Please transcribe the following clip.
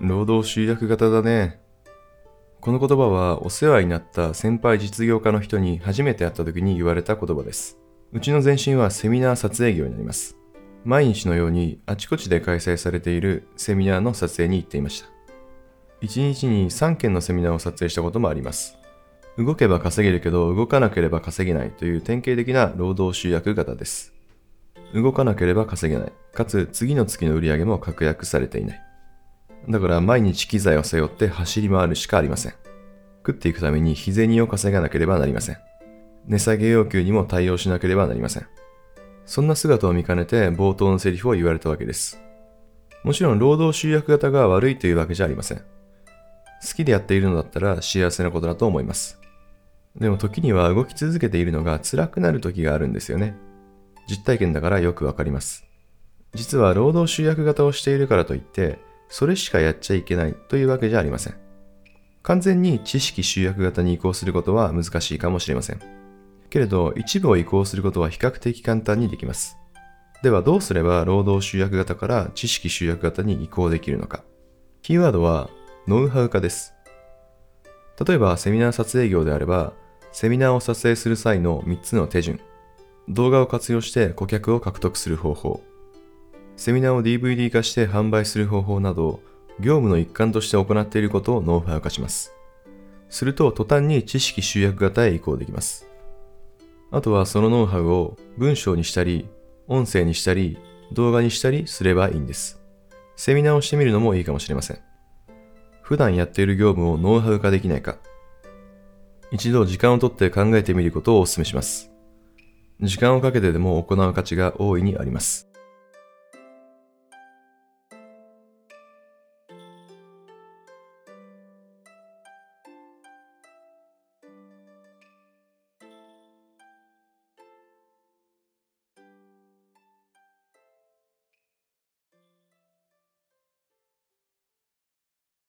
労働集約型だね。この言葉はお世話になった先輩実業家の人に初めて会った時に言われた言葉です。うちの前身はセミナー撮影業になります。毎日のようにあちこちで開催されているセミナーの撮影に行っていました。1日に3件のセミナーを撮影したこともあります。動けば稼げるけど動かなければ稼げないという典型的な労働集約型です。動かなければ稼げない。かつ次の月の売り上げも確約されていない。だから毎日機材を背負って走り回るしかありません。食っていくために日銭を稼がなければなりません。値下げ要求にも対応しなければなりません。そんな姿を見かねて冒頭のセリフを言われたわけです。もちろん労働集約型が悪いというわけじゃありません。好きでやっているのだったら幸せなことだと思います。でも時には動き続けているのが辛くなる時があるんですよね。実体験だからよくわかります。実は労働集約型をしているからといって、それしかやっちゃいけないというわけじゃありません。完全に知識集約型に移行することは難しいかもしれません。けれど、一部を移行することは比較的簡単にできます。ではどうすれば労働集約型から知識集約型に移行できるのか。キーワードはノウハウ化です。例えばセミナー撮影業であれば、セミナーを撮影する際の3つの手順。動画を活用して顧客を獲得する方法。セミナーを DVD 化して販売する方法など、業務の一環として行っていることをノウハウ化します。すると途端に知識集約型へ移行できます。あとはそのノウハウを文章にしたり、音声にしたり、動画にしたりすればいいんです。セミナーをしてみるのもいいかもしれません。普段やっている業務をノウハウ化できないか。一度時間をとって考えてみることをお勧めします。時間をかけてでも行う価値が大いにあります。